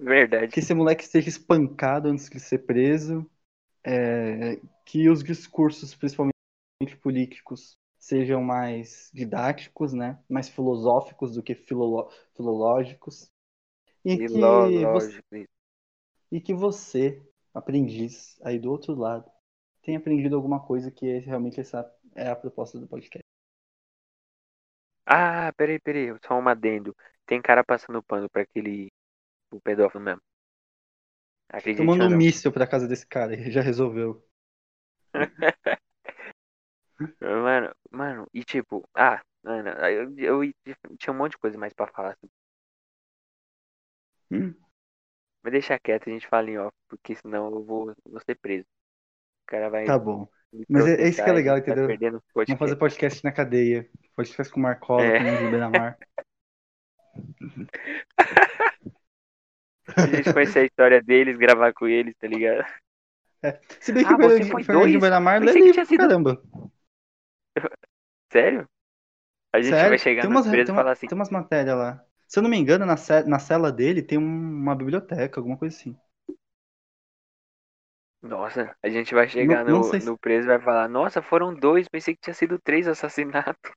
Verdade. que esse moleque seja espancado antes de ser preso, é, que os discursos, principalmente políticos, sejam mais didáticos, né? Mais filosóficos do que filolo- filológicos. E que, você, e que você, aprendiz aí do outro lado, tenha aprendido alguma coisa que é realmente essa é a proposta do podcast. Ah, peraí, peraí. Só um adendo. Tem cara passando pano pra aquele. O pedófilo mesmo. Acredite Eu mando ou um míssil pra casa desse cara, ele já resolveu. <laughs> Mano, mano, e tipo, ah, mano, eu, eu tinha um monte de coisa mais pra falar. assim. Hum, Mas deixa quieto, a gente fala em off, porque senão eu vou, vou ser preso. O cara vai tá bom. Mas é- é isso que é legal, vai entendeu? os Vamos fazer podcast na cadeia. Podcast com o Marcola, É. com o Benamar. <laughs> <laughs> A gente conhecer a história deles, gravar com eles, tá ligado? Se bem que Ah, o você Fernandinho foi Fernandinho que livro tinha pra sido- caramba. Sério? A gente Sério? vai chegar tem no umas, preso tem, e falar assim, tem umas matérias lá. Se eu não me engano, na, ce- na cela dele tem um- uma biblioteca, alguma coisa assim. nossa, a gente vai chegar Não- não no, se- no preso e vai falar, nossa, foram dois, pensei que tinha sido três assassinatos.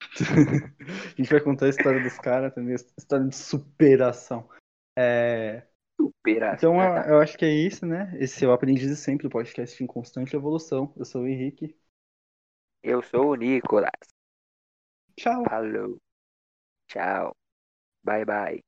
<laughs> A gente vai contar a história dos caras também, a história de superação. É, Superação. Então eu, eu acho que é isso, né? Esse é o Aprendiz de Sempre, o podcast em constante evolução. Eu sou o Henrique. Eu sou o Nicolas. Tchau. Falou. Tchau. Bye, bye.